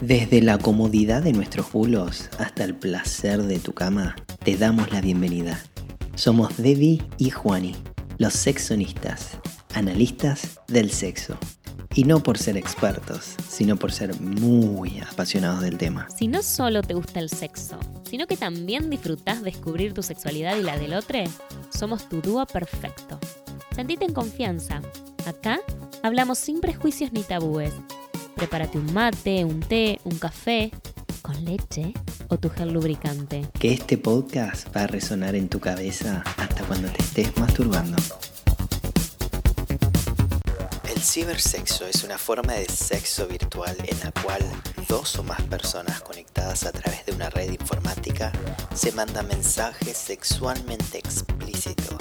Desde la comodidad de nuestros bulos hasta el placer de tu cama, te damos la bienvenida. Somos Debbie y Juani, los sexonistas, analistas del sexo. Y no por ser expertos, sino por ser muy apasionados del tema. Si no solo te gusta el sexo, sino que también disfrutás descubrir tu sexualidad y la del otro, somos tu dúo perfecto. Sentite en confianza. Acá hablamos sin prejuicios ni tabúes. Prepárate un mate, un té, un café, con leche o tu gel lubricante. Que este podcast va a resonar en tu cabeza hasta cuando te estés masturbando. El cibersexo es una forma de sexo virtual en la cual dos o más personas conectadas a través de una red informática se mandan mensajes sexualmente explícitos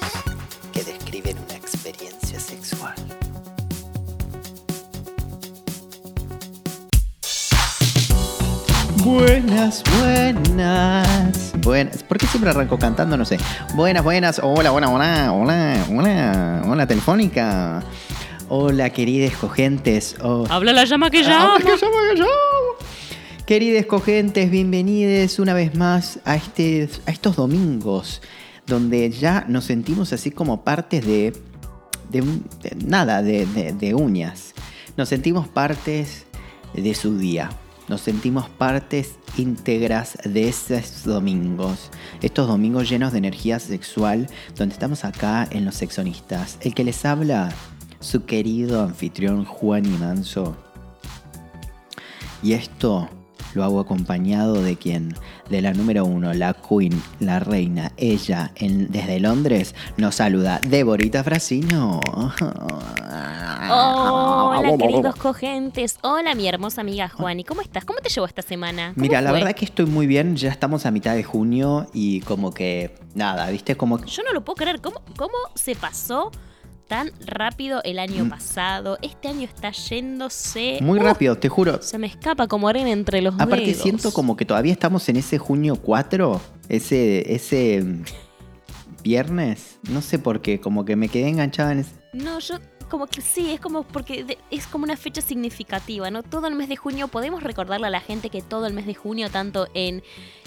que describen una Buenas, buenas. Buenas. ¿Por qué siempre arranco cantando? No sé. Buenas, buenas. Hola, hola, hola, hola, hola, hola, telefónica. Hola, queridas cogentes. Oh. Habla la llama que llama. Habla que llama que llama. Queridas cogentes, bienvenidos una vez más a, este, a estos domingos donde ya nos sentimos así como partes de, de, nada, de, de- de uñas. Nos sentimos partes de su día. Nos sentimos partes íntegras de esos domingos. Estos domingos llenos de energía sexual, donde estamos acá en Los Sexonistas. El que les habla, su querido anfitrión Juan y Manso. Y esto lo hago acompañado de quien, de la número uno, la queen, la reina, ella, en- desde Londres, nos saluda, Deborita Frasino. Hola, queridos cogentes. Hola, mi hermosa amiga Juani. ¿Cómo estás? ¿Cómo te llevó esta semana? ¿Cómo Mira, la verdad que estoy muy bien, ya estamos a mitad de junio y como que, nada, viste, como... Yo no lo puedo creer. ¿Cómo, cómo se pasó tan rápido el año Mm. pasado? Este año está yéndose. Muy Uh, rápido, te juro. Se me escapa como arena entre los Aparte dedos. siento como que todavía estamos en ese junio 4, ese, ese mm, viernes, no sé por qué, como que me quedé enganchada en ese... No, yo como que sí, es como porque de- es como una fecha significativa, ¿no? Todo el mes de junio, podemos recordarle a la gente que todo el mes de junio, tanto en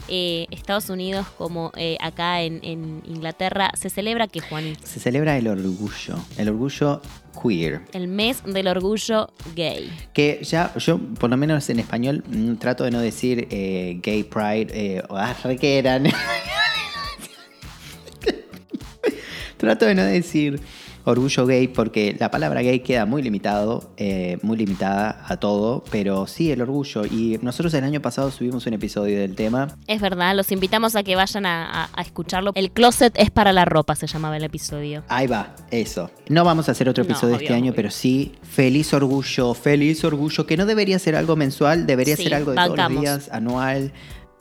eh, Estados Unidos como eh, acá en, en Inglaterra, se celebra que Juan, Se celebra el orgullo, el orgullo queer. el mes del orgullo gay. Que ya, yo por lo menos en español mm, trato de no decir eh, gay pride o ah, que eran. trato de no decir orgullo gay porque la palabra gay queda muy limitado, eh, muy limitada a todo, pero sí el orgullo. Y nosotros el año pasado subimos un episodio del tema. Es verdad, los invitamos a que vayan a, a- a escucharlo. El closet es para la ropa, se llamaba el episodio. Ahí va, eso. No vamos a hacer otro No, episodio obvio, este año, obvio. pero sí, feliz orgullo, feliz orgullo, que no debería ser algo mensual, debería Sí, ser algo de todos los días, anual,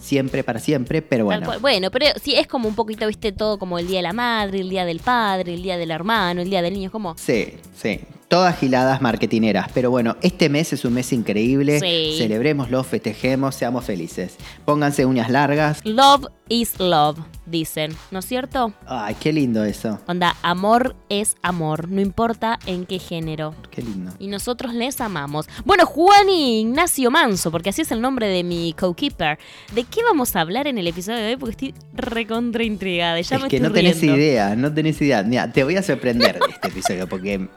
siempre, para siempre, pero bueno. Bueno, pero sí es como un poquito, viste, todo como el día de la madre, el día del padre, el día del hermano, el día del niño, es como... Sí, sí. Todas giladas marketineras. Pero bueno, este mes es un mes increíble. Sí. Celebrémoslo, festejemos, seamos felices. Pónganse uñas largas. Love is love, dicen, ¿no es cierto? Ay, qué lindo eso. Onda, amor es amor, no importa en qué género. Qué lindo. Y nosotros les amamos. Bueno, Juan y Ignacio Manso, porque así es el nombre de mi co-keeper. ¿De qué vamos a hablar en el episodio de hoy? Porque estoy recontra intrigada. Ya es me que estoy no tenés riendo. idea, no tenés idea. Mira, te voy a sorprender de este episodio porque.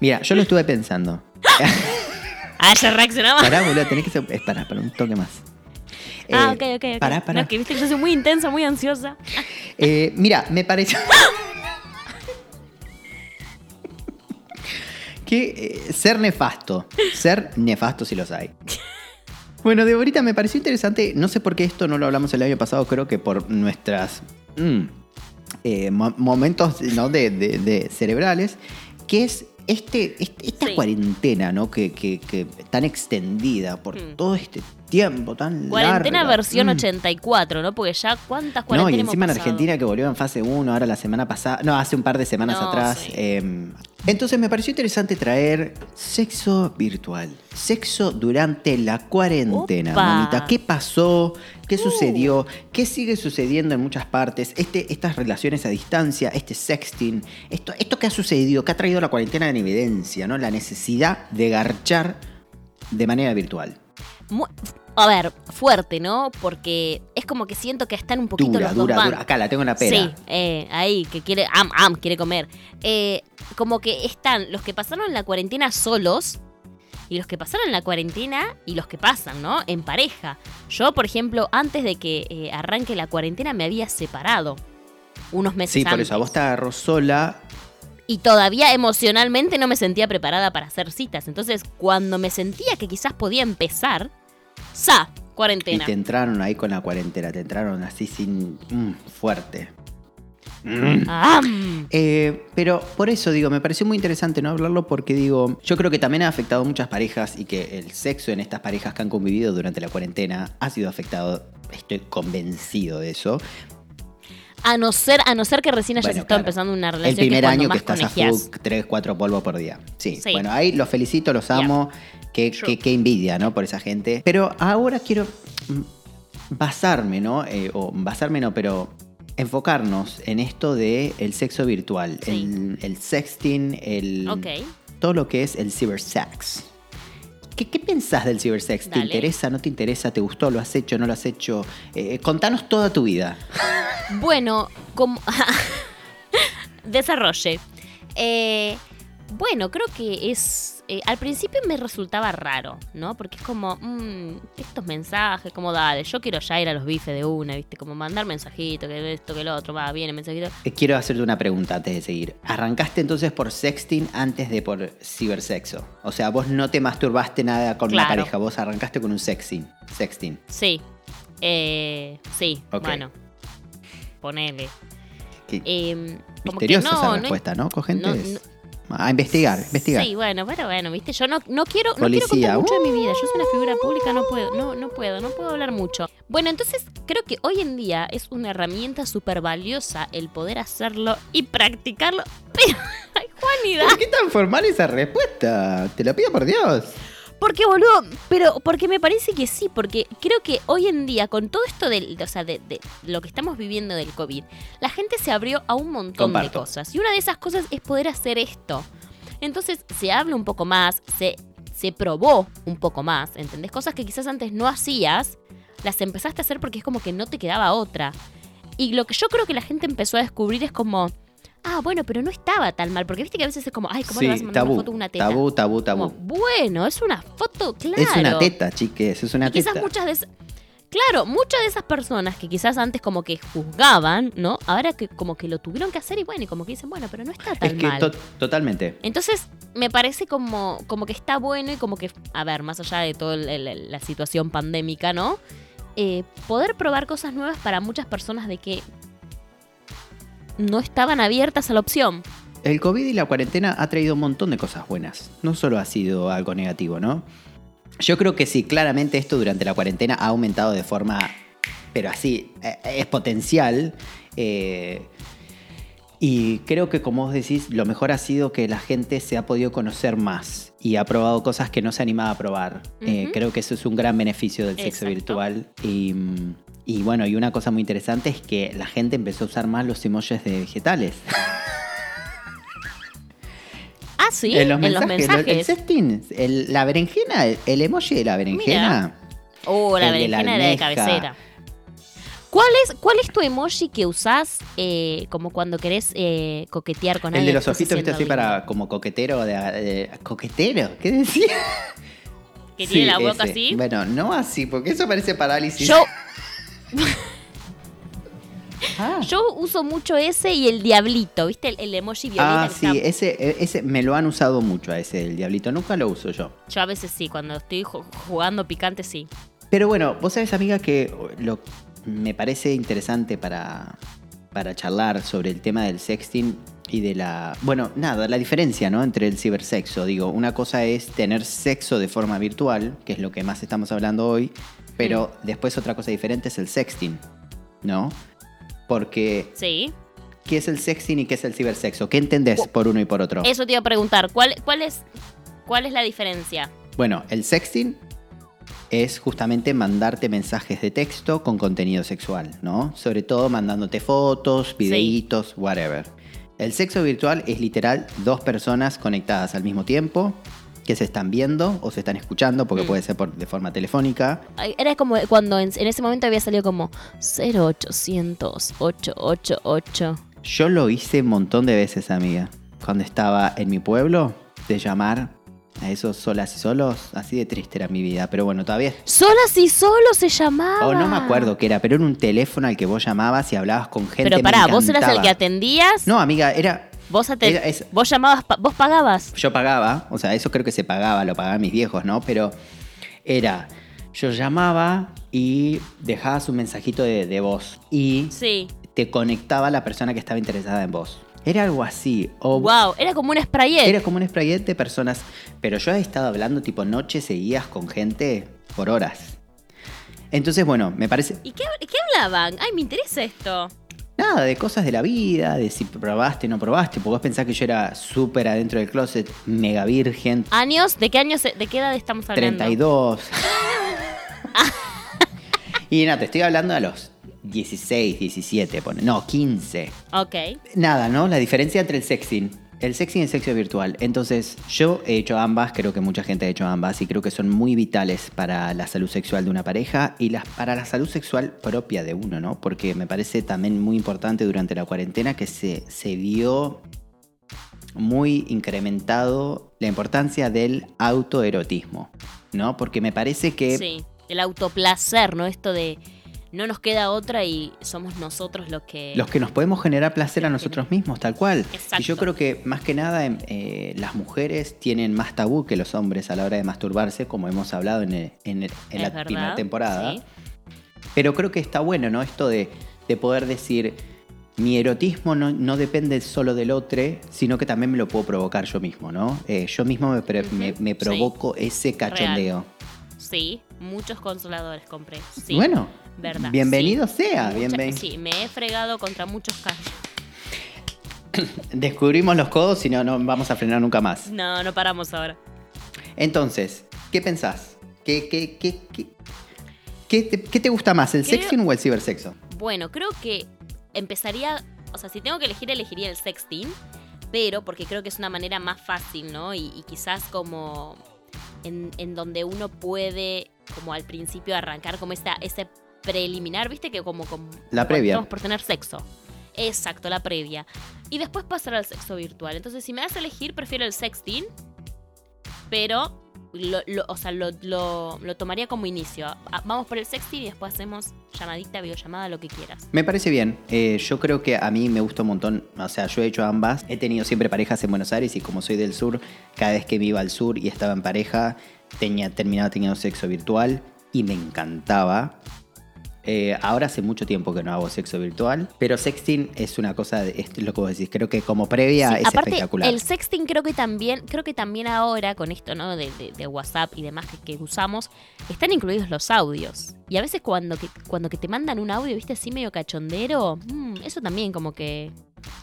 Mira, yo lo estuve pensando. Ah, ya reaccionamos. Pará, boludo, tenés que ser. Espera, para un toque más. ah, Eh, ok, ok, ok. Pará, pará. No, que viste que yo soy muy intensa, muy ansiosa. Eh, mira, me pareció. que eh, ser nefasto. Ser nefasto si los hay. Bueno, de ahorita me pareció interesante. No sé por qué esto no lo hablamos el año pasado. Creo que por nuestras mm, eh, mo- momentos ¿no? de, de- de cerebrales. Que es este, este- esta Sí. cuarentena, ¿no? Que, que- que tan extendida por Mm. todo este tiempo tan Cuarentena larga. versión Mm. 84, ¿no? Porque ya cuántas No, cuarentenas y hemos encima en? Argentina que volvió en fase 1, ahora la semana pasada, no, hace un par de semanas No, atrás. sí. eh, entonces me pareció interesante traer sexo virtual, sexo durante la cuarentena, Opa. mamita. ¿Qué pasó? ¿Qué Uh. sucedió? ¿Qué sigue sucediendo en muchas partes? Este, estas relaciones a distancia, este sexting, esto, esto que ha sucedido, que ha traído la cuarentena en evidencia, ¿no? La necesidad de garchar de manera virtual. A ver, fuerte, ¿no? Porque es como que siento que están un poquito Dura, los dos dura, bandos. dura. Acá la tengo en la pera. Sí, eh, ahí, que quiere, am, am, quiere comer. Eh, como que están los que pasaron la cuarentena solos y los que pasaron la cuarentena y los que pasan, ¿no? En pareja. Yo, por ejemplo, antes de que eh, arranque la cuarentena me había separado unos meses Sí, por antes. eso a vos te agarró sola. Y todavía emocionalmente no me sentía preparada para hacer citas. Entonces, cuando me sentía que quizás podía empezar, ¡sa! Y Cuarentena. te entraron ahí con la cuarentena, te entraron así sin. mm, fuerte. Mm. Eh, pero por eso digo, me pareció muy interesante no hablarlo porque digo, yo creo que también ha afectado a muchas parejas y que el sexo en estas parejas que han convivido durante la cuarentena ha sido afectado, estoy convencido de eso. A no ser, a no ser que recién hayas Bueno, estado claro. empezando una El relación primer que es cuando año que más estás a full, 3, 4 polvos por día. Sí. Sí. Bueno, ahí los felicito, los amo. Qué- qué envidia, ¿no? Por esa gente. Pero ahora quiero mm, basarme, ¿no? Eh, o basarme no, pero enfocarnos en esto de el sexo virtual. Sí. El, el sexting, el... Ok. todo lo que es el cybersex. ¿Qué, qué pensás del cybersex? ¿Te interesa? ¿No te interesa? ¿Te gustó? ¿Lo has hecho? ¿No lo has hecho? Eh, contanos toda tu vida. Bueno, como. Desarrolle. Eh, bueno, creo que es. Eh, al principio me resultaba raro, ¿no? Porque es como. mm, estos mensajes, como dale, yo quiero ya ir a los bifes de una, ¿viste? Como mandar mensajito, que esto, que lo otro, va, viene, mensajito. Eh, Quiero hacerte una pregunta antes de seguir. ¿Arrancaste entonces por sexting antes de por cibersexo? O sea, vos no te masturbaste nada con una Claro. pareja, vos arrancaste con un sexting. Sexting. Sí. Eh, sí, Ok. bueno. Ponele. Eh, como que misteriosa no, esa no respuesta, ¿no? No- A investigar, investigar. Sí, bueno, pero bueno, viste, yo no, no quiero, no quiero Policía, contar mucho de mi uh. vida. Yo soy una figura pública, no puedo, no, no puedo, no puedo hablar mucho. Bueno, entonces creo que hoy en día es una herramienta súper valiosa el poder hacerlo y practicarlo. Pero, ay, Juanidad. ¿Por qué tan formal esa respuesta? Te lo pido por Dios. Porque, boludo, pero porque me parece que sí, porque creo que hoy en día, con todo esto del, o sea, de, de lo que estamos viviendo del COVID, la gente se abrió a un montón de cosas. Y una de esas cosas es poder hacer esto. Entonces se habla un poco más, se, se probó un poco más, ¿entendés? Cosas que quizás antes no hacías, las empezaste a hacer porque es como que no te quedaba otra. Y lo que yo creo que la gente empezó a descubrir es como, ah, bueno, pero no estaba tan mal, porque viste que a veces es como, ay, ¿cómo le vas a mandar tabú, una foto de una teta? tabú, tabú, tabú. Como, bueno, es una foto, claro. Es una teta, chiques, es una Y quizás teta. muchas de. Claro, muchas de esas personas que quizás antes como que juzgaban, ¿no? Ahora que como que lo tuvieron que hacer y bueno, y como que dicen, bueno, pero no está tan Es que mal. to- totalmente. Entonces, me parece como, como que está bueno y como que, a ver, más allá de toda la situación pandémica, ¿no? Eh, poder probar cosas nuevas para muchas personas de que no estaban abiertas a la opción. El COVID y la cuarentena ha traído un montón de cosas buenas. No solo ha sido algo negativo, ¿no? Yo creo que sí, claramente esto durante la cuarentena ha aumentado de forma, pero así, eh, exponencial. eh, y creo que, como vos decís, lo mejor ha sido que la gente se ha podido conocer más y ha probado cosas que no se animaba a probar. Eh, creo que eso es un gran beneficio del sexo virtual. Y, mm, y bueno, y una cosa muy interesante es que la gente empezó a usar más los emojis de vegetales. Ah, sí, en los en los mensajes. El mensajes. sexting, el- la berenjena, el, el emoji de la berenjena. Oh, la El de la berenjena era de cabecera. ¿Cuál es, ¿Cuál es tu emoji que usás eh, como cuando querés eh, coquetear con El alguien? de los ojitos, viste, así para como coquetero. De, de- ¿Coquetero? ¿Qué decía? Que tiene Sí, la boca ese. así. Bueno, no así, porque eso parece parálisis. Yo, Ah, yo uso mucho ese y el diablito, ¿viste? El, el emoji violeta. Ah, sí, está- ese, ese me lo han usado mucho a ese, el diablito. Nunca lo uso yo. Yo a veces sí, cuando estoy ju- jugando picante sí. Pero bueno, vos sabés, amiga, que lo, me parece interesante para, para charlar sobre el tema del sexting y de la... Bueno, nada, la diferencia, ¿no? Entre el cibersexo. Digo, una cosa es tener sexo de forma virtual, que es lo que más estamos hablando hoy, pero después otra cosa diferente es el sexting, ¿no? Porque, Sí. ¿qué es el sexting y qué es el cibersexo? ¿Qué entendés por uno y por otro? Eso te iba a preguntar. ¿Cuál, cuál, es, ¿Cuál es la diferencia? Bueno, el sexting es justamente mandarte mensajes de texto con contenido sexual, ¿no? Sobre todo mandándote fotos, videitos, whatever. El sexo virtual es literal dos personas conectadas al mismo tiempo, que se están viendo o se están escuchando, porque Mm. puede ser por- de forma telefónica. Era como cuando en, en ese momento había salido como 0800 888. Yo lo hice un montón de veces, amiga. Cuando estaba en mi pueblo, de llamar a esos solas y solos, así de triste era mi vida. Pero bueno, todavía... Solas y solo se llamaba. O no me acuerdo qué era, pero era un teléfono al que vos llamabas y hablabas con gente. Pero me pará, vos eras el que atendías. No, amiga, era... Vos, es- vos llamabas, vos pagabas. Yo pagaba, o sea, eso creo que se pagaba, lo pagaban mis viejos, ¿no? Pero era, yo llamaba y dejabas un mensajito de, de voz y Sí. te conectaba a la persona que estaba interesada en vos. Era algo así. O Wow, era como un sprayet. Era como un sprayet de personas, pero yo he estado hablando tipo noches seguidas con gente por horas. Entonces, bueno, me parece... ¿Y qué, qué hablaban? Ay, me interesa esto. Nada, de cosas de la vida, de si probaste o no probaste, porque vos pensás que yo era súper adentro del closet, mega virgen, ¿Años? ¿De qué años, de qué edad estamos hablando? 32. y no, te estoy hablando a los 16, 17, pone. No, 15. Ok. Nada, ¿no? La diferencia entre el sexting. El sexting y el sexo virtual. Entonces, yo he hecho ambas, creo que mucha gente ha hecho ambas y creo que son muy vitales para la salud sexual de una pareja y las, para la salud sexual propia de uno, ¿no? Porque me parece también muy importante durante la cuarentena que se, se vio muy incrementado la importancia del autoerotismo, ¿no? Porque me parece que... Sí. El autoplacer, ¿no? Esto de no nos queda otra y somos nosotros los que. Los que nos podemos generar placer a nosotros mismos, tal cual. Exacto. Y yo creo que más que nada em, eh, las mujeres tienen más tabú que los hombres a la hora de masturbarse, como hemos hablado en, el- en el- en Es la verdad, primera temporada. sí. Pero creo que está bueno, ¿no? Esto de, de poder decir, mi erotismo no, no depende solo del otro, sino que también me lo puedo provocar yo mismo, ¿no? Eh, yo mismo me, pre- me- me sí. provoco ese cachondeo. Sí, muchos consoladores compré. Sí. Bueno, verdad. bienvenido sí. sea, Mucha- bienven- Sí, me he fregado contra muchos caños. Descubrimos los codos y no, no vamos a frenar nunca más. No, no paramos ahora. Entonces, ¿qué pensás? ¿Qué, qué, qué, qué, qué te, qué te gusta más, el Creo- sexting o el cibersexo? Bueno, creo que empezaría, o sea, si tengo que elegir, elegiría el sexting, pero porque creo que es una manera más fácil, ¿no? Y, y quizás como en, en donde uno puede, como al principio, arrancar como esta, ese preliminar, ¿viste? Que como, como La previa. por tener sexo. Exacto, la previa. Y después pasar al sexo virtual. Entonces, si me das a elegir, prefiero el sexting, pero, lo, lo- o sea, lo, lo- lo tomaría como inicio. Vamos por el sexting y después hacemos llamadita, videollamada, lo que quieras. Me parece bien. Eh, yo creo que a mí me gusta un montón. O sea, yo he hecho ambas. He tenido siempre parejas en Buenos Aires y como soy del sur, cada vez que me iba al sur y estaba en pareja, tenía, terminaba teniendo sexo virtual y me encantaba. Eh, ahora hace mucho tiempo que no hago sexo virtual, pero sexting es una cosa, de, es lo que vos decís, creo que como previa Sí, es aparte, espectacular. el sexting creo que también, creo que también ahora, con esto, ¿no? De, de- de WhatsApp y demás que, que usamos, están incluidos los audios. Y a veces cuando que, cuando que te mandan un audio, viste, así medio cachondero, mm, eso también como que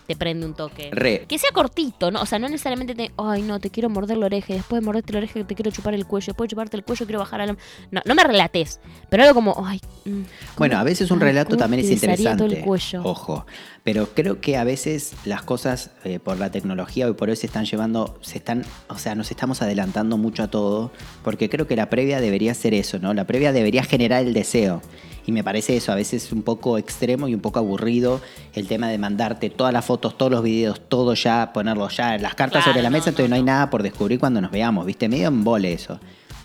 te prende un toque. Re. Que sea cortito, ¿no? O sea, no necesariamente te, ay, no, te quiero morder la oreja, después de morderte la oreja te quiero chupar el cuello, después de chuparte el cuello quiero bajar a la... No, no me relates, pero algo como, ay... mm, Bueno, ¿cómo- a veces un relato también es besaría todo interesante. el cuello? Ojo. Pero creo que a veces las cosas eh, por la tecnología hoy por hoy se están llevando, se están, o sea, nos estamos adelantando mucho a todo, porque creo que la previa debería ser eso, ¿no? La previa debería generar el deseo. Y me parece eso a veces un poco extremo y un poco aburrido el tema de mandarte todas las fotos, todos los videos, todo ya, ponerlo ya, las cartas Claro, sobre la no, mesa, entonces no, no, hay nada por descubrir cuando nos veamos, ¿viste? Medio en vole eso.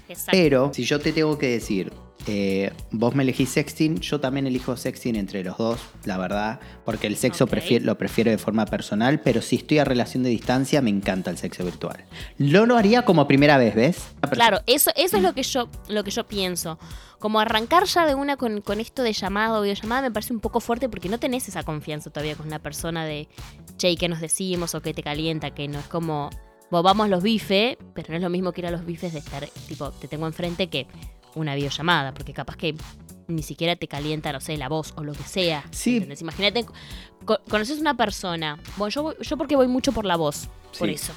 Exacto. Pero si yo te tengo que decir, eh, vos me elegís sexting, yo también elijo sexting entre los dos, la verdad, porque el sexo prefiero- lo prefiero de forma personal, pero si estoy a relación de distancia, me encanta el sexo virtual. Lo lo haría como primera vez, ¿ves? Claro, eso, eso es lo que yo, lo que yo pienso. Como arrancar ya de una con, con esto de llamado o videollamada me parece un poco fuerte porque no tenés esa confianza todavía con una persona de che, ¿y ¿qué nos decimos? o qué te calienta, que no es como vos vamos los bifes, pero no es lo mismo que ir a los bifes de estar, tipo, te tengo enfrente que una videollamada, porque capaz que ni siquiera te calienta, no sé, la voz o lo que sea. Sí. Imagínate, co- conoces una persona, bueno, yo, yo porque voy mucho por la voz, por eso.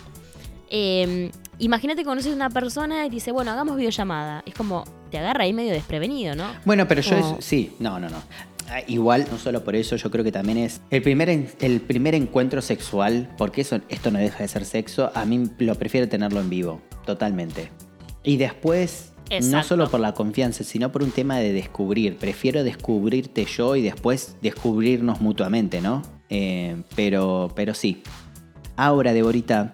Eh, Imagínate que conoces una persona y te dice, bueno, hagamos videollamada. Es como, te agarra ahí medio desprevenido, ¿no? Bueno, pero yo Oh. es- sí, no, no, no. Ah, Igual, no solo por eso, yo creo que también es el primer, el primer encuentro sexual, porque eso, esto no deja de ser sexo, a mí lo prefiero tenerlo en vivo, totalmente. Y después, no solo por la confianza, sino por un tema de descubrir. Prefiero descubrirte yo y después descubrirnos mutuamente, ¿no? Eh, pero, pero sí. Ahora, Deborita,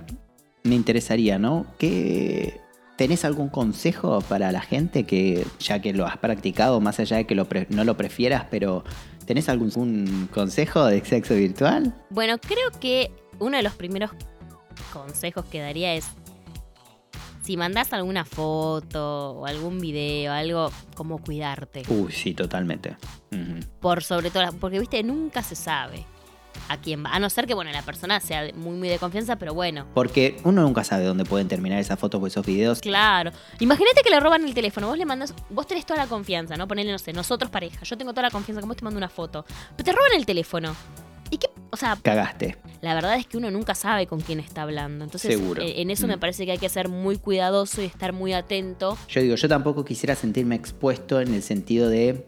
me interesaría, ¿no? ¿Qué, ¿Tenés algún consejo para la gente que, ya que lo has practicado, más allá de que lo pre- no lo prefieras, pero ¿tenés algún un consejo de sexo virtual? Bueno, creo que uno de los primeros consejos que daría es si mandás alguna foto o algún video, algo como cuidarte. Uy, sí, totalmente. Por sobre todo, porque viste, nunca se sabe a quién va. A no ser que, bueno, la persona sea muy, muy de confianza, pero bueno. Porque uno nunca sabe dónde pueden terminar esas fotos o esos videos. Claro. Imagínate que le roban el teléfono. Vos le mandas. Vos tenés toda la confianza, ¿no? Ponele, no sé, nosotros pareja. Yo tengo toda la confianza, como te mando una foto. Pero te roban el teléfono. ¿Y qué? O sea, Cagaste. La verdad es que uno nunca sabe con quién está hablando. Entonces, Seguro. eh, en eso me Mm. parece que hay que ser muy cuidadoso y estar muy atento. Yo digo, yo tampoco quisiera sentirme expuesto en el sentido de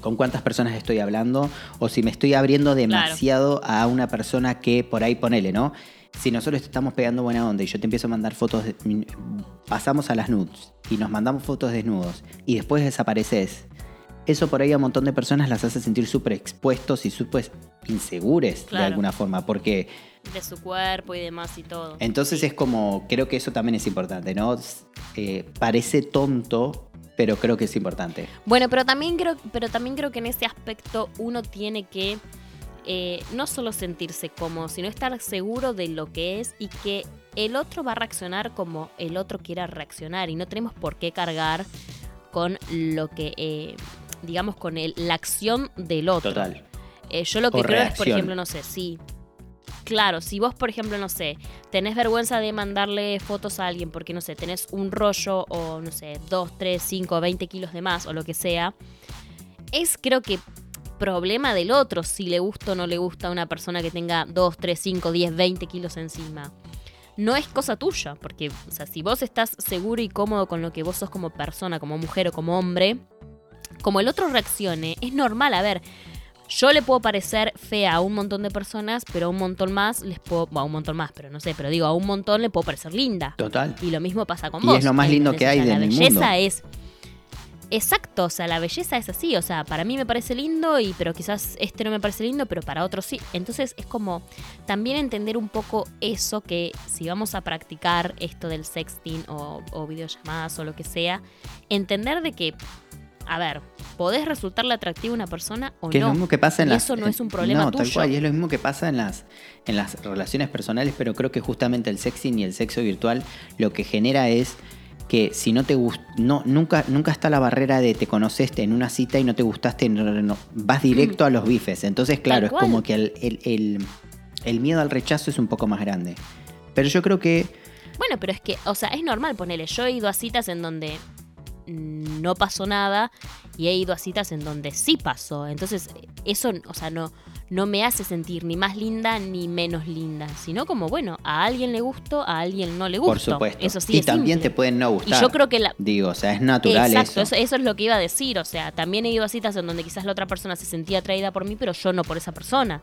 con cuántas personas estoy hablando o si me estoy abriendo demasiado a una persona que por ahí ponele, ¿no? Si nosotros te estamos pegando buena onda y yo te empiezo a mandar fotos, de- pasamos a las nudes y nos mandamos fotos desnudos y después desapareces. Eso por ahí a un montón de personas las hace sentir súper expuestos y súper insegures de alguna forma, porque De su cuerpo y demás y todo. entonces es como, creo que eso también es importante, ¿no? Eh, parece tonto, pero creo que es importante. Bueno, pero también creo, pero también creo que en ese aspecto uno tiene que eh, no solo sentirse cómodo, sino estar seguro de lo que es y que el otro va a reaccionar como el otro quiera reaccionar. Y no tenemos por qué cargar con lo que, eh, digamos, con el- la acción del otro. Total. Eh, yo lo que O creo es, por ejemplo, no sé, sí. Claro, si vos, por ejemplo, no sé, tenés vergüenza de mandarle fotos a alguien porque, no sé, tenés un rollo o, no sé, 2, 3, 5, 20 kilos de más o lo que sea, es creo que problema del otro si le gusta o no le gusta a una persona que tenga 2, 3, 5, 10, 20 kilos encima. No es cosa tuya, porque, o sea, si vos estás seguro y cómodo con lo que vos sos como persona, como mujer o como hombre, como el otro reaccione, es normal, a ver, yo le puedo parecer fea a un montón de personas, pero a un montón más les puedo, bueno, a un montón más, pero no sé, pero digo, a un montón le puedo parecer linda. Total. Y lo mismo pasa con Y vos. es lo más lindo que hay. O sea, el La belleza mundo. es. Exacto, o sea, la belleza es así. O sea, para mí me parece lindo, y pero quizás este no me parece lindo, pero para otros sí. Entonces es como también entender un poco eso que si vamos a practicar esto del sexting o, o videollamadas o lo que sea, entender de que, a ver, podés resultarle atractivo a una persona o Que es no. lo mismo que pasa en Y las. eso no es un problema no, tal tuyo. cual, y es lo mismo que pasa en las, en las relaciones personales, pero creo que justamente el sexing y el sexo virtual lo que genera es que si no te gust no nunca nunca está la barrera de te conociste en una cita y no te gustaste no, no, no, vas directo a los bifes entonces claro es como que el, el- el- el miedo al rechazo es un poco más grande pero yo creo que Bueno, pero es que, o sea, es normal ponerle. Yo he ido a citas en donde no pasó nada y he ido a citas en donde sí pasó. Entonces, eso, o sea, no, no me hace sentir ni más linda ni menos linda, sino como, bueno, a alguien le gustó, a alguien no le gustó. por supuesto Eso sí y es también simple. te pueden no Y gustar yo creo que la, digo o sea es natural Exacto, eso eso. eso es lo que iba a decir. O sea, también he ido a citas en donde quizás la otra persona se sentía atraída por mí, pero yo no por esa persona.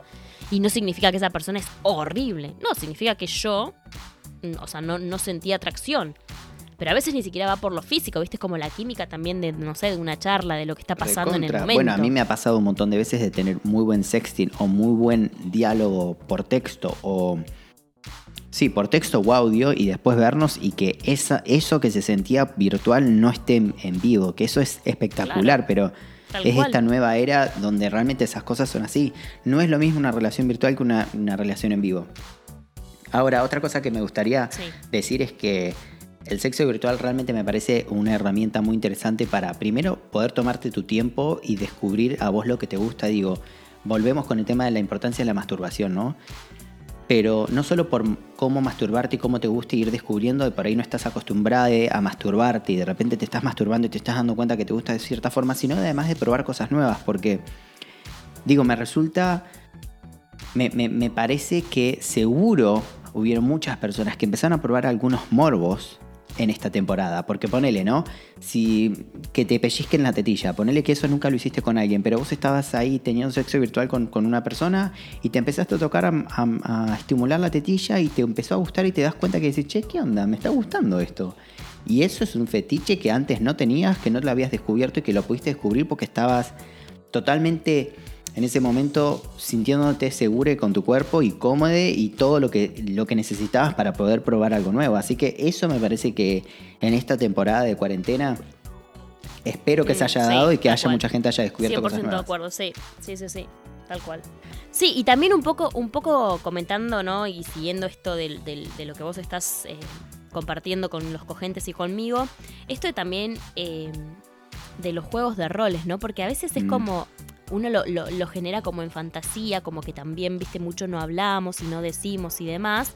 Y no significa que esa persona es horrible. No, significa que yo, mm, o sea, no, no sentía atracción. Pero a veces ni siquiera va por lo físico, ¿viste? Es como la química también de, no sé, de una charla, de lo que está pasando en el momento. Bueno, a mí me ha pasado un montón de veces de tener muy buen sexting o muy buen diálogo por texto o... Sí, por texto o audio y después vernos y que esa, eso que se sentía virtual no esté en, vivo, que eso es espectacular, pero Tal es cual. esta nueva era donde realmente esas cosas son así. No es lo mismo una relación virtual que una, una relación en vivo. Ahora, otra cosa que me gustaría Sí. decir es que el sexo virtual realmente me parece una herramienta muy interesante para, primero, poder tomarte tu tiempo y descubrir a vos lo que te gusta. Digo, volvemos con el tema de la importancia de la masturbación, ¿no? Pero no solo por cómo masturbarte y cómo te gusta ir descubriendo, de por ahí no estás acostumbrada a masturbarte y de repente te estás masturbando y te estás dando cuenta que te gusta de cierta forma, sino además de probar cosas nuevas, porque, digo, me resulta me, me- me parece que seguro hubieron muchas personas que empezaron a probar algunos morbos en esta temporada. Porque ponele, ¿no? Si que te pellizquen la tetilla, ponele que eso nunca lo hiciste con alguien, pero vos estabas ahí teniendo sexo virtual con, con una persona y te empezaste a tocar, a, estimular la tetilla y te empezó a gustar y te das cuenta que decís, che, ¿qué onda? Me está gustando esto. Y eso es un fetiche que antes no tenías, que no lo habías descubierto y que lo pudiste descubrir porque estabas totalmente en ese momento sintiéndote seguro con tu cuerpo y cómodo y todo lo que, lo que necesitabas para poder probar algo nuevo. Así que eso me parece que en esta temporada de cuarentena espero que se Mm, haya sí, dado y que haya cual. mucha gente haya descubierto 100% cosas de acuerdo, sí, sí, sí, sí, tal cual. Sí, y también un poco, un poco comentando, ¿no? Y siguiendo esto de lo que vos estás eh, compartiendo con los cogentes y conmigo, esto también eh, de los juegos de roles, ¿no? Porque a veces es Mm. como, uno lo, lo- lo genera como en fantasía, como que también, viste, mucho no hablamos y no decimos y demás.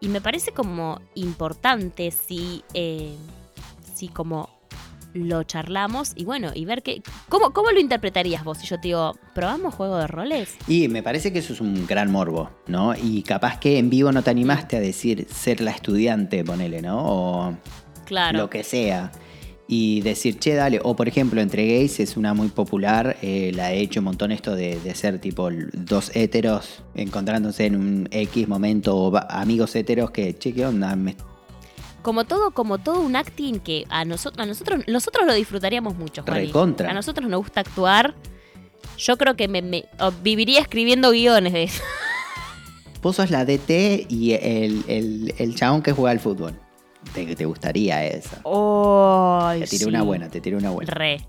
Y me parece como importante si, eh, si como lo charlamos y bueno, y ver que. ¿Cómo, ¿Cómo lo interpretarías vos si yo te digo, ¿probamos juego de roles? Y me parece que eso es un gran morbo, ¿no? Y capaz que en vivo no te animaste a decir ser la estudiante, ponele, ¿no? O Claro. lo que sea. Y decir, che, dale. O por ejemplo, entre gays es una muy popular. eh, la he hecho un montón esto de, de ser tipo dos héteros encontrándose en un X momento. O amigos héteros que, che, ¿qué onda? Me- Como todo, como todo un acting que a, nosotros a nosotros, nosotros lo disfrutaríamos mucho. Recontra. A nosotros nos gusta actuar. Yo creo que me, viviría escribiendo guiones de eso. Vos sos la DT y el, el, el chabón que juega al fútbol. Te, te gustaría esa. Ay, Te tiré sí. una buena, te tiré una buena. Re.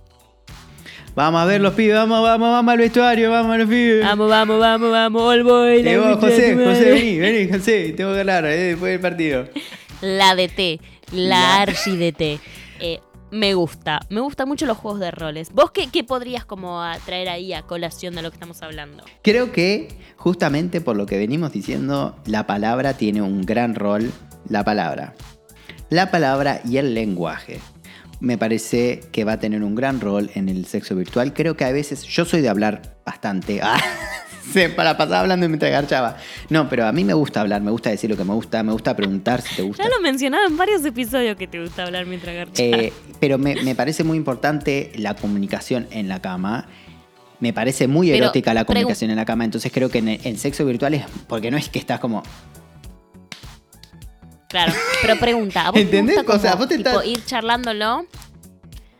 Vamos a ver los pibes, vamos, vamos, vamos al vestuario, vamos a los pibes. Vamos, vamos, vamos, vamos, all boy. de José, José, vení, vení, José, tengo que hablar eh, después del partido. La DT, la La- Archie DT. Eh, me gusta, me gustan mucho los juegos de roles. ¿Vos qué, qué podrías como traer ahí a colación de lo que estamos hablando? Creo que justamente por lo que venimos diciendo, la palabra tiene un gran rol. La palabra. La palabra y el lenguaje. Me parece que va a tener un gran rol en el sexo virtual. Creo que a veces, yo soy de hablar bastante. Ah, para pasar hablando mientras garchaba. No, pero a mí me gusta hablar, me gusta decir lo que me gusta, me gusta preguntar si te gusta. Ya lo mencionaba en varios episodios que te gusta hablar mientras garchas. Eh, pero me, me parece muy importante la comunicación en la cama. Me parece muy Pero, erótica la comunicación en la cama. Entonces creo que en, en sexo virtual es. Porque no es que estás como. Claro, pero pregunta, ¿a vos ¿Entendés? te gusta O sea, vos te tipo, estás- ir charlándolo?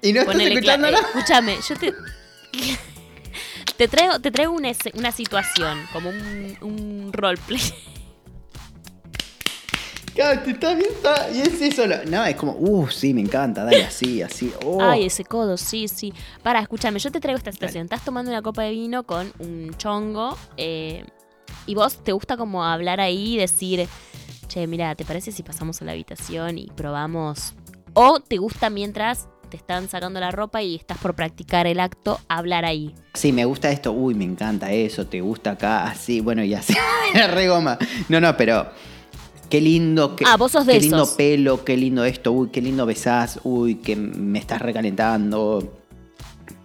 Y no estás eh, Escúchame, yo te... Te traigo, te traigo una, una situación, como un, un roleplay. Claro, te estás viendo. Y es eso. lo- No, es como. Uh, sí, me encanta. Dale así, así. Oh. Ay, ese codo, sí, sí. Para, escúchame, yo te traigo esta situación. Estás tomando una copa de vino con un chongo eh, y vos te gusta como hablar ahí y decir, che, mira, ¿te parece si pasamos a la habitación y probamos? O te gusta mientras te están sacando la ropa y estás por practicar el acto, hablar ahí. Sí, me gusta esto. Uy, me encanta eso. Te gusta acá. Así, bueno, y así. Era re goma. No, no, pero. Qué lindo. Qué, Ah, vos sos de Qué lindo pelo, qué lindo esto. Uy, qué lindo besás. Uy, que me estás recalentando.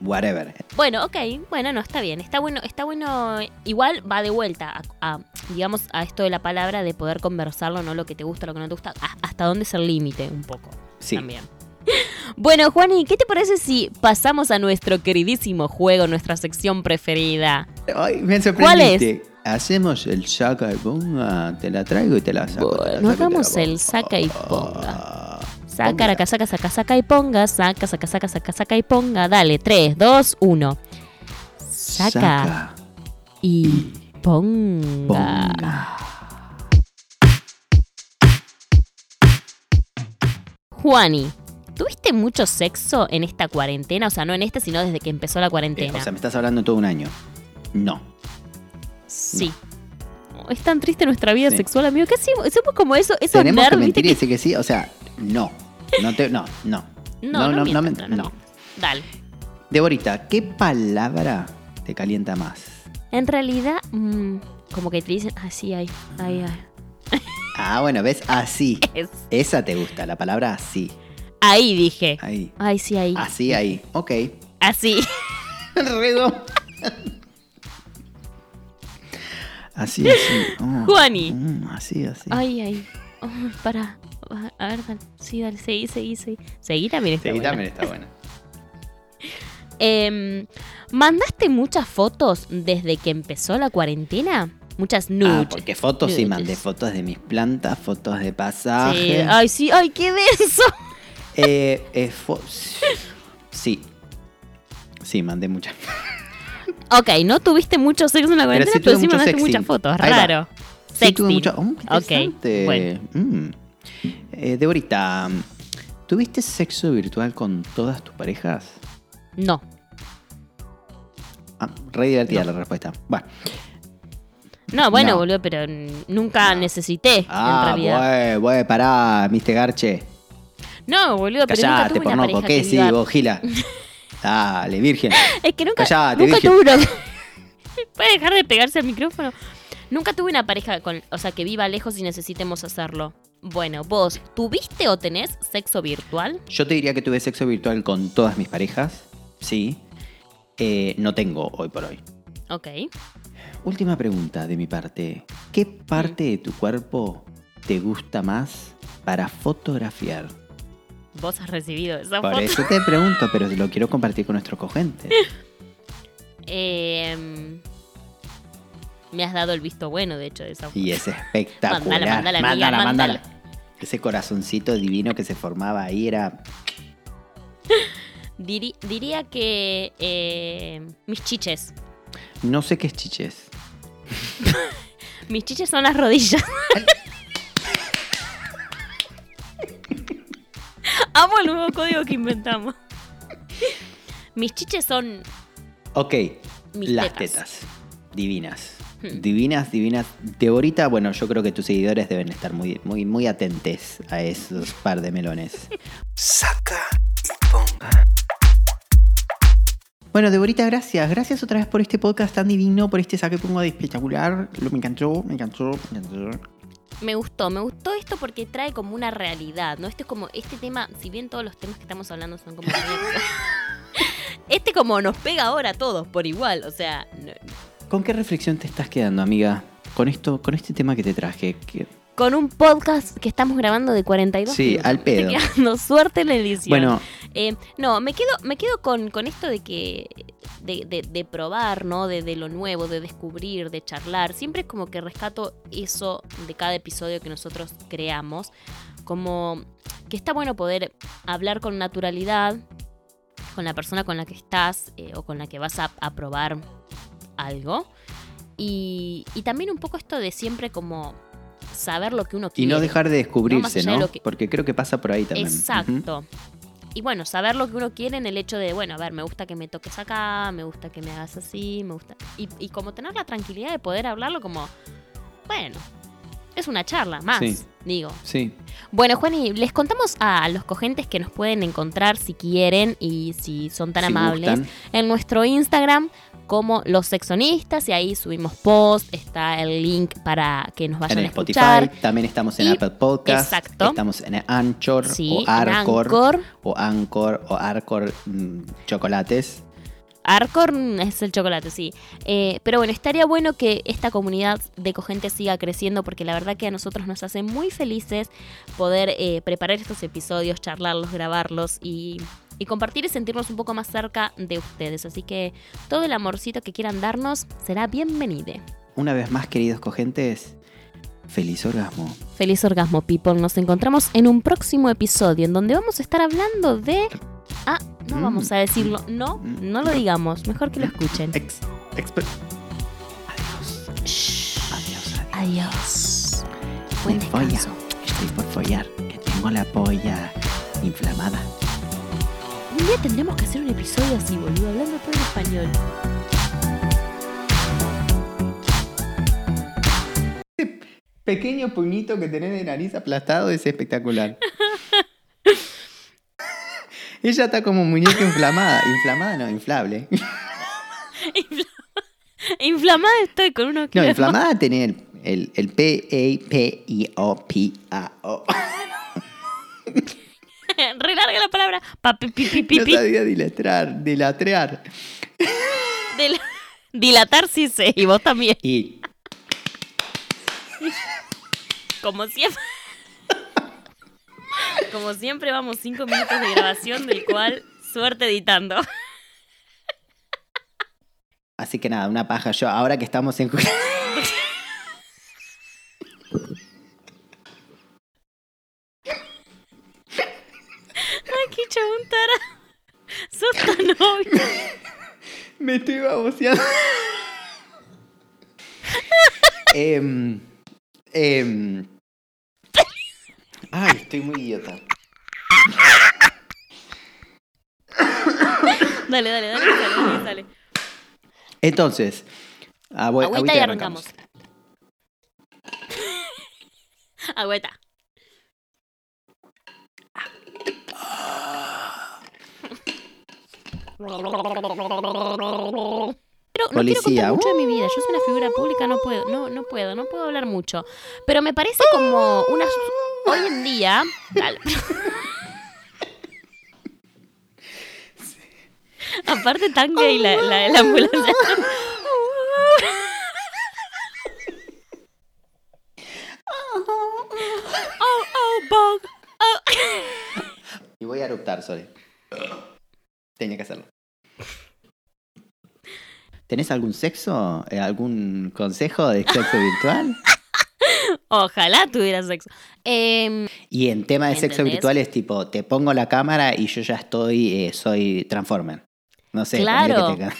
Whatever. Bueno, ok, bueno, no, está bien. Está bueno, está bueno. Igual va de vuelta a, a, digamos, a esto de la palabra de poder conversarlo, no lo que te gusta, lo que no te gusta, a- hasta dónde es el límite, un poco. Sí. También. Bueno, Juani, ¿qué te parece si pasamos a nuestro queridísimo juego, nuestra sección preferida? Ay, me ¿Cuál sorprendiste. Hacemos el saca y ponga. Te la traigo y te la saco. la Bueno, saco la hagamos el saca y ponga. Saca, saca, saca, saca, saca y ponga, saca, saca, saca, saca, saca y ponga. Dale, 3, 2, 1. Saca, y ponga. ponga. Juani, ¿tuviste mucho sexo en esta cuarentena? O sea, no en esta, sino desde que empezó la Eh, cuarentena. o sea, me estás hablando todo un año. No. sí. Oh, es tan triste nuestra vida Sí. sexual, amigo. ¿Qué hacemos? Somos como eso, esos Tenemos que nerds, ¿viste? mentir y decir que sí. O sea, no. No, te, no, no. No, no, mientas, no, no no. mientas. Dale. Deborita, ¿qué palabra te calienta más? En realidad, mm, como que te dicen, ah, sí, ay, ay, ay. Ah, bueno, ves, así. Es- Esa te gusta, la palabra así. Ahí dije. Ahí. Ay, sí, ahí. Así, ahí. Ok. Así. Redo. Así, así. Oh, Juani. mm, así, así. Ay, ay. Ay, para. A ver, dale. Sí, dale, seguí, seguí, seguí. Seguí también está Sí, buena. también está buena. Em, ¿Mandaste muchas fotos desde que empezó la cuarentena? Muchas Ah, nudes. porque fotos sí mandé fotos de mis plantas, fotos de Sí. pasaje. Ay, sí, ay, qué denso. Eh, eh, sí. Sí, mandé muchas. Ok, no tuviste mucho sexo en la cuarentena, sí pero sí, mandaste muchas fotos. Ahí va. Raro. Sí, tuve. Oh, Ok, bueno. Mm. Eh, Deborita, ¿tuviste sexo virtual con todas tus parejas? No. Ah, re divertida la respuesta. Bueno. No, bueno, No. boludo, pero nunca necesité, en Ah, realidad. güey, güey, pará, Mr. Garche. No, boludo, pero nunca Callate, tuve una pornoco. pareja ¿Qué sí, vos, Gila? Dale, virgen. Es que nunca, Callate, nunca virgen. tuve una... ¿Puede dejar de pegarse al micrófono? Nunca tuve una pareja con, o sea, que viva lejos y necesitemos hacerlo. Bueno, vos, ¿tuviste o tenés sexo virtual? Yo te diría que tuve sexo virtual con todas mis parejas. Sí. Eh, no tengo hoy por hoy. Ok. Última pregunta de mi parte. ¿Qué parte de tu cuerpo te gusta más para fotografiar? Vos has recibido esa Por foto. eso te pregunto, pero lo quiero compartir con nuestros cogentes. Em, me has dado el visto bueno, de hecho, de esa foto. Y es espectacular. Mándala, mándala, amiga, Mándala, mándala. Ese corazoncito divino que se formaba ahí era. Diri- diría que eh, mis chiches. No sé qué es chiches. Mis chiches son las rodillas. Amo el nuevo código que inventamos. Mis chiches son Ok, mis las tetas. tetas. Divinas. Hmm. Divinas, divinas. Deborita, bueno, yo creo que tus seguidores deben estar muy, muy, muy atentes a esos par de melones. Saca y ponga. Bueno, Deborita, gracias. Gracias otra vez por este podcast tan divino, por este saque pongo de espectacular. Lo, me encantó, me encantó, me encantó. Me gustó, me gustó esto porque trae como una realidad, ¿no? Este es como, este tema, si bien todos los temas que estamos hablando son como... este como nos pega ahora a todos por igual, o sea, no- ¿Con qué reflexión te estás quedando, amiga? Con esto, con este tema que te traje. que- con un podcast que estamos grabando de 42 Sí, minutos. al estoy pedo. quedando suerte en la edición. Bueno, Eh, no, me quedo, me quedo con, con esto de que. De, de- de probar, ¿no? De, de lo nuevo, de descubrir, de charlar. Siempre es como que rescato eso de cada episodio que nosotros creamos. Como que está bueno poder hablar con naturalidad con la persona con la que estás eh, o con la que vas a, a probar algo. Y, y también un poco esto de siempre como saber lo que uno y quiere. no dejar de descubrirse, ¿no? de lo que- Porque creo que pasa por ahí también. Exacto. Y bueno, saber lo que uno quiere en el hecho de, bueno, a ver, me gusta que me toques acá, me gusta que me hagas así, me gusta. Y, y como tener la tranquilidad de poder hablarlo como, bueno, es una charla más, Sí. digo. Sí. Bueno, Juan, y les contamos a los cogentes que nos pueden encontrar si quieren y si son tan si amables gustan. en nuestro Instagram como los sexonistas y ahí subimos post, está el link para que nos vayan En a Spotify, escuchar. también estamos en Y- Apple Podcast, Exacto. estamos en Anchor Sí, o Arcor, Anchor. o Anchor o Arcor mm, chocolates. Arcorn es el chocolate, sí. Eh, pero bueno, estaría bueno que esta comunidad de cogentes siga creciendo porque la verdad que a nosotros nos hace muy felices poder eh, preparar estos episodios, charlarlos, grabarlos y, y compartir y sentirnos un poco más cerca de ustedes. Así que todo el amorcito que quieran darnos será bienvenido. Una vez más, queridos cogentes, feliz orgasmo. Feliz orgasmo, people. Nos encontramos en un próximo episodio en donde vamos a estar hablando de... Ah, no Mm. vamos a decirlo. No, Mm. no lo digamos. Mejor que lo escuchen. Ex, exper- Adiós. Shh. Adiós, adiós. Adiós. Buen descanso. Estoy por follar, que tengo la polla inflamada. Un día tendremos que hacer un episodio así, boludo, hablando todo en español. Pequeño puñito que tenés de nariz aplastado es espectacular. Ella está como muñeca inflamada. Inflamada no, inflable. Inflamada estoy con uno que No, inflamada tiene el, el, el P-A-P-I-O-P-A-O. Relarga la palabra. Pa, pi, pi, pi, No sabía dilatrar, dilatrear. Del- Dilatar sí sé, y vos también. Y Como siempre. Como siempre, vamos cinco minutos de grabación, del cual suerte editando. Así que nada, una paja. Yo, ahora que estamos en. Ay, qué chabón tara. Sos tan obvio. Me estoy baboseando. Em, em. Ay, estoy muy idiota. Dale, dale, dale, dale, dale. Entonces, abue- Agüita y arrancamos. Agüeta. Pero no quiero Policía. contar mucho de mi vida. Yo soy una figura pública, no puedo, no, no puedo, no puedo hablar mucho. Pero me parece como una hoy en día. Dale. Aparte tan gay la, la, la ambulancia. Oh, oh, bug. Oh. Y voy a eruptar, sorry. Tenía que hacerlo. ¿Tenés algún sexo? eh, ¿Algún consejo de sexo virtual? Ojalá tuviera sexo. Em, Y en tema de sexo virtual es tipo, te pongo la cámara y yo ya estoy, eh, soy Transformer. No sé. Claro. que te-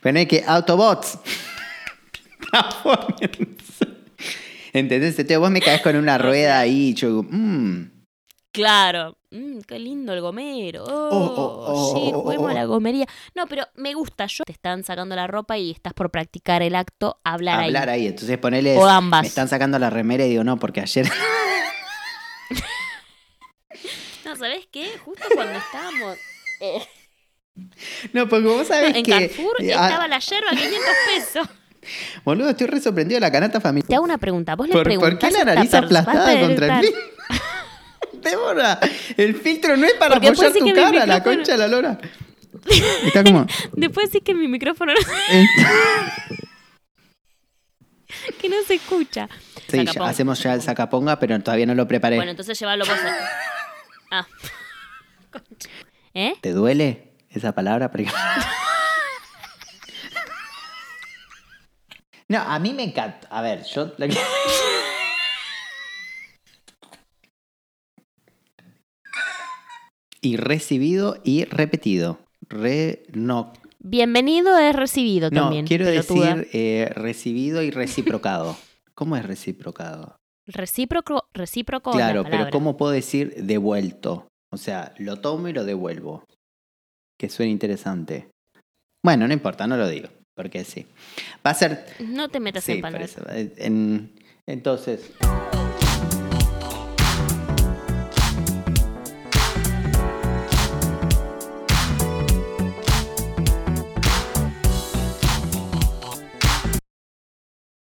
Ponele que Autobots. Transformers. ¿Entendés? Entonces vos me caes con una rueda ahí y yo digo, mmm. Claro. Mm, qué lindo el gomero. Oh, oh, oh, sí, oh, juguemos oh. a la gomería. No, pero me gusta. Yo te están sacando la ropa y estás por practicar el acto, hablar, hablar ahí. ahí. Entonces ponele. O ambas. Me están sacando la remera y digo, no, porque ayer. No, ¿sabes qué? Justo cuando estábamos eh, no, porque vos sabés en que. Carrefour eh, ah, estaba la yerba a 500 pesos. Boludo, estoy re sorprendido de la canasta Te familiar. hago una pregunta. ¿Vos le ¿Por, por qué la nariz aplastada contra el? Débora, el filtro no es para Porque apoyar sí tu cara, la concha de la lora. Está como. Después sí que mi micrófono no- que no se escucha. Sí, ya hacemos ya el sacaponga, pero todavía no lo preparé. Bueno, entonces llévalo vos. Ah. ¿Eh? ¿Te duele esa palabra? No, a mí me encanta. A ver, yo. lo que- Y recibido y repetido. Re. No. Bienvenido es recibido No, también. quiero decir eh, recibido y reciprocado. ¿Cómo es reciprocado? Recíproco, recíproco Claro, la pero. ¿cómo puedo decir devuelto? O sea, lo tomo y lo devuelvo. Que suena interesante. Bueno, no importa, no lo digo, porque sí. Va a ser... No te metas Sí, en palabras. En- entonces...